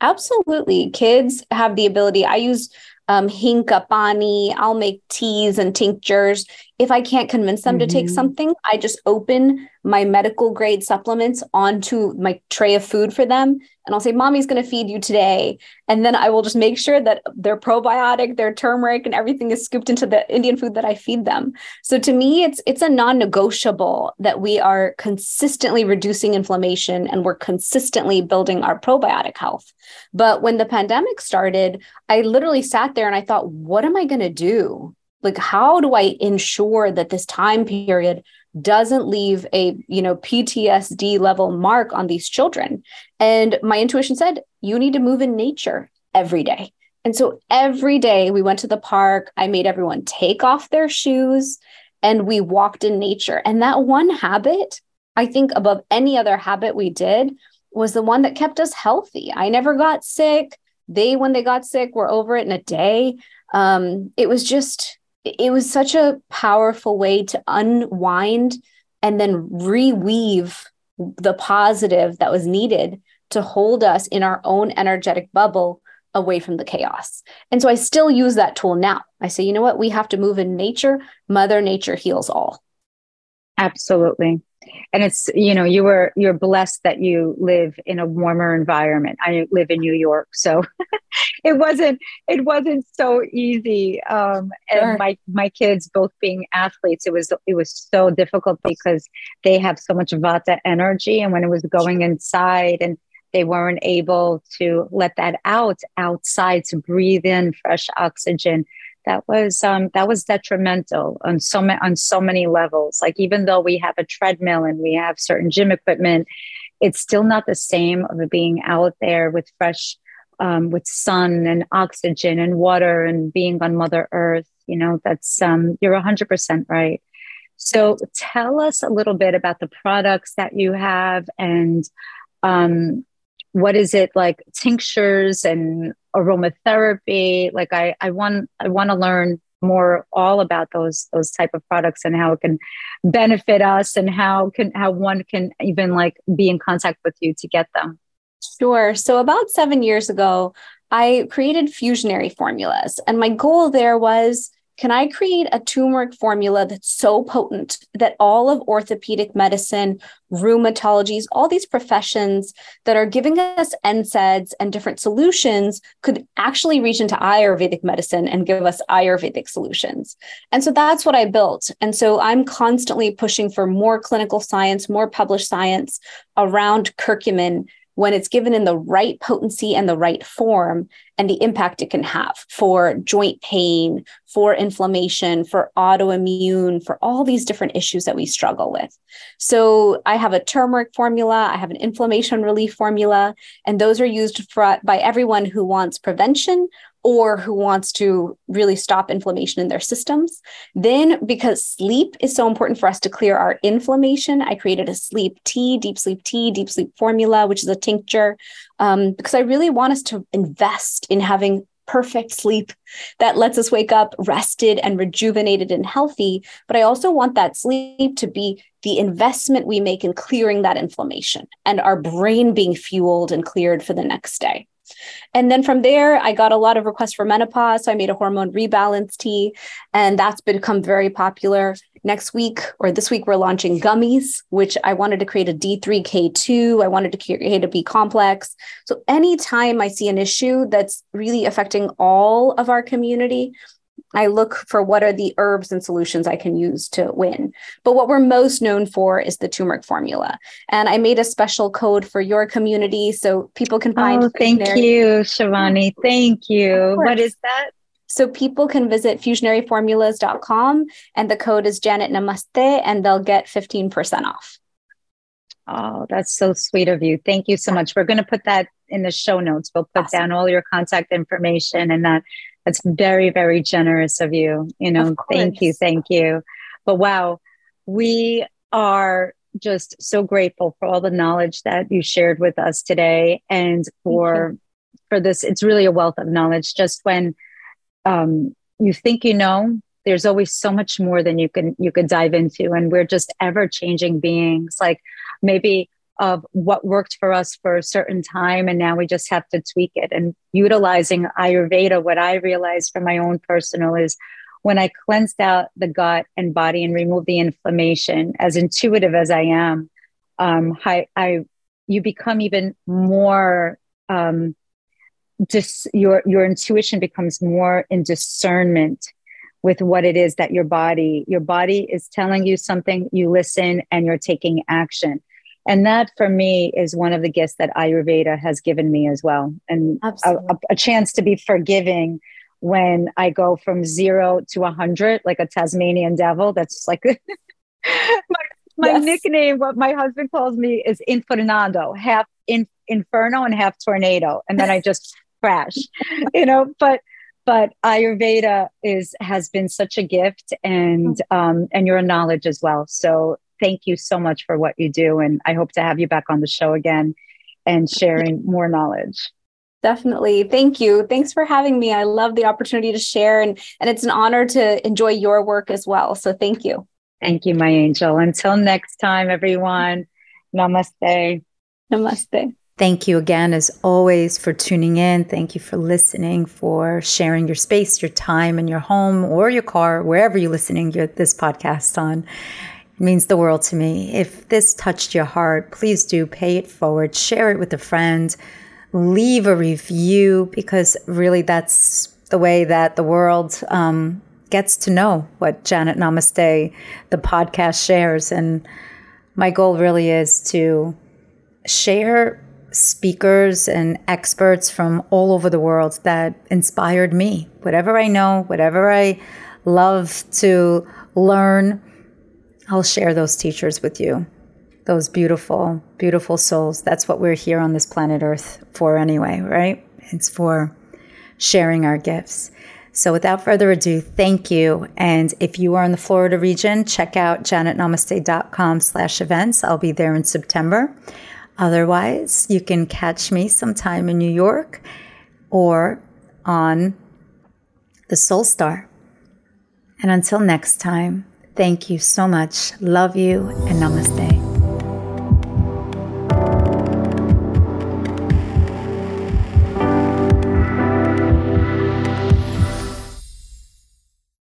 Absolutely. Kids have the ability i use um, hing ka pani. I'll make teas and tinctures. If I can't convince them mm-hmm. to take mm-hmm. something, I just open my medical grade supplements onto my tray of food for them. And I'll say, Mommy's going to feed you today. And then I will just make sure that their probiotic, their turmeric, and everything is scooped into the Indian food that I feed them. So to me, it's it's a non-negotiable that we are consistently reducing inflammation and we're consistently building our probiotic health. But when the pandemic started, I literally sat there and I thought, what am I going to do? Like, how do I ensure that this time period doesn't leave a you know PTSD level mark on these children. And my intuition said, you need to move in nature every day. And so every day we went to the park, I made everyone take off their shoes and we walked in nature. And that one habit, I think above any other habit we did, was the one that kept us healthy. I never got sick. They, when they got sick, were over it in a day. Um, it was just, it was such a powerful way to unwind and then reweave the positive that was needed to hold us in our own energetic bubble away from the chaos. And so I still use that tool now. I say, you know what? We have to move in nature. Mother Nature heals all. Absolutely. And it's you know you were you're blessed that you live in a warmer environment. I live in new york so it wasn't it wasn't so easy um and sure. my my kids both being athletes it was it was so difficult because they have so much vata energy and when it was going inside and they weren't able to let that out outside to breathe in fresh oxygen that was um, that was detrimental on so many on so many levels. Like even though we have a treadmill and we have certain gym equipment, it's still not the same of being out there with fresh, um, with sun and oxygen and water and being on Mother Earth. You know, that's um, you're hundred percent right. So tell us a little bit about the products that you have and um, what is it like tinctures and aromatherapy? Like i i want i want to learn more all about those those type of products and how it can benefit us and how can how one can even like be in contact with you to get them. Sure. So about seven years ago i created fusionary formulas and my goal there was can I create a turmeric formula that's so potent that all of orthopedic medicine, rheumatologies, all these professions that are giving us NSAIDs and different solutions could actually reach into Ayurvedic medicine and give us Ayurvedic solutions? And so that's what I built. And so I'm constantly pushing for more clinical science, more published science around curcumin when it's given in the right potency and the right form and the impact it can have for joint pain, for inflammation, for autoimmune, for all these different issues that we struggle with. So I have a turmeric formula, I have an inflammation relief formula, and those are used for, by everyone who wants prevention or who wants to really stop inflammation in their systems. Then, because sleep is so important for us to clear our inflammation, I created a sleep tea, deep sleep tea, deep sleep formula, which is a tincture, um, because I really want us to invest in having perfect sleep that lets us wake up rested and rejuvenated and healthy. But I also want that sleep to be the investment we make in clearing that inflammation and our brain being fueled and cleared for the next day. And then from there, I got a lot of requests for menopause. So I made a hormone rebalance tea, and that's become very popular. Next week or this week, we're launching gummies, which I wanted to create a D3K2. I wanted to create a B complex. So anytime I see an issue that's really affecting all of our community, I look for what are the herbs and solutions I can use to win. But what we're most known for is the turmeric formula. And I made a special code for your community so people can find. Oh, thank you, Shivani. Thank you. What is that? So people can visit fusionaryformulas.com and the code is Janet Namaste and they'll get 15% off. Oh, that's so sweet of you. Thank you so much. We're going to put that in the show notes. We'll put awesome. down all your contact information and that that's very, very generous of you. You know, thank you, thank you. But wow, we are just so grateful for all the knowledge that you shared with us today and for for this. It's really a wealth of knowledge. Just when um, you think you know there's always so much more than you can you could dive into. And we're just ever changing beings. Like maybe of what worked for us for a certain time and now we just have to tweak it. And utilizing ayurveda what i realized from my own personal is when i cleansed out the gut and body and removed the inflammation as intuitive as i am um, I, I you become even more um, just your your intuition becomes more in discernment with what it is that your body your body is telling you something you listen and you're taking action and that for me is one of the gifts that ayurveda has given me as well and a, a, chance to be forgiving when i go from zero to a hundred like a tasmanian devil that's like my, my yes. nickname what my husband calls me is Infernando, half in, inferno and half tornado and then i just crash, you know, but but Ayurveda is has been such a gift and um and your knowledge as well. So thank you so much for what you do. And I hope to have you back on the show again and sharing more knowledge. Definitely. Thank you. Thanks for having me. I love the opportunity to share and, and it's an honor to enjoy your work as well. So thank you. Thank you, my angel. Until next time, everyone. Namaste. Namaste. Thank you again, as always, for tuning in. Thank you for listening, for sharing your space, your time in your home or your car, wherever you're listening to this podcast on. Means the world to me. If this touched your heart, please do pay it forward, share it with a friend, leave a review, because really that's the way that the world um, gets to know what Janet Namaste, the podcast, shares. And my goal really is to share speakers and experts from all over the world that inspired me. Whatever I know, whatever I love to learn, I'll share those teachers with you. Those beautiful, beautiful souls. That's what we're here on this planet Earth for, anyway, right? It's for sharing our gifts. So, without further ado, thank you. And if you are in the Florida region, check out janetnamaste.com slash events. I'll be there in September. Otherwise, you can catch me sometime in New York or on the Soul Star. And until next time, Thank you so much. Love you and namaste.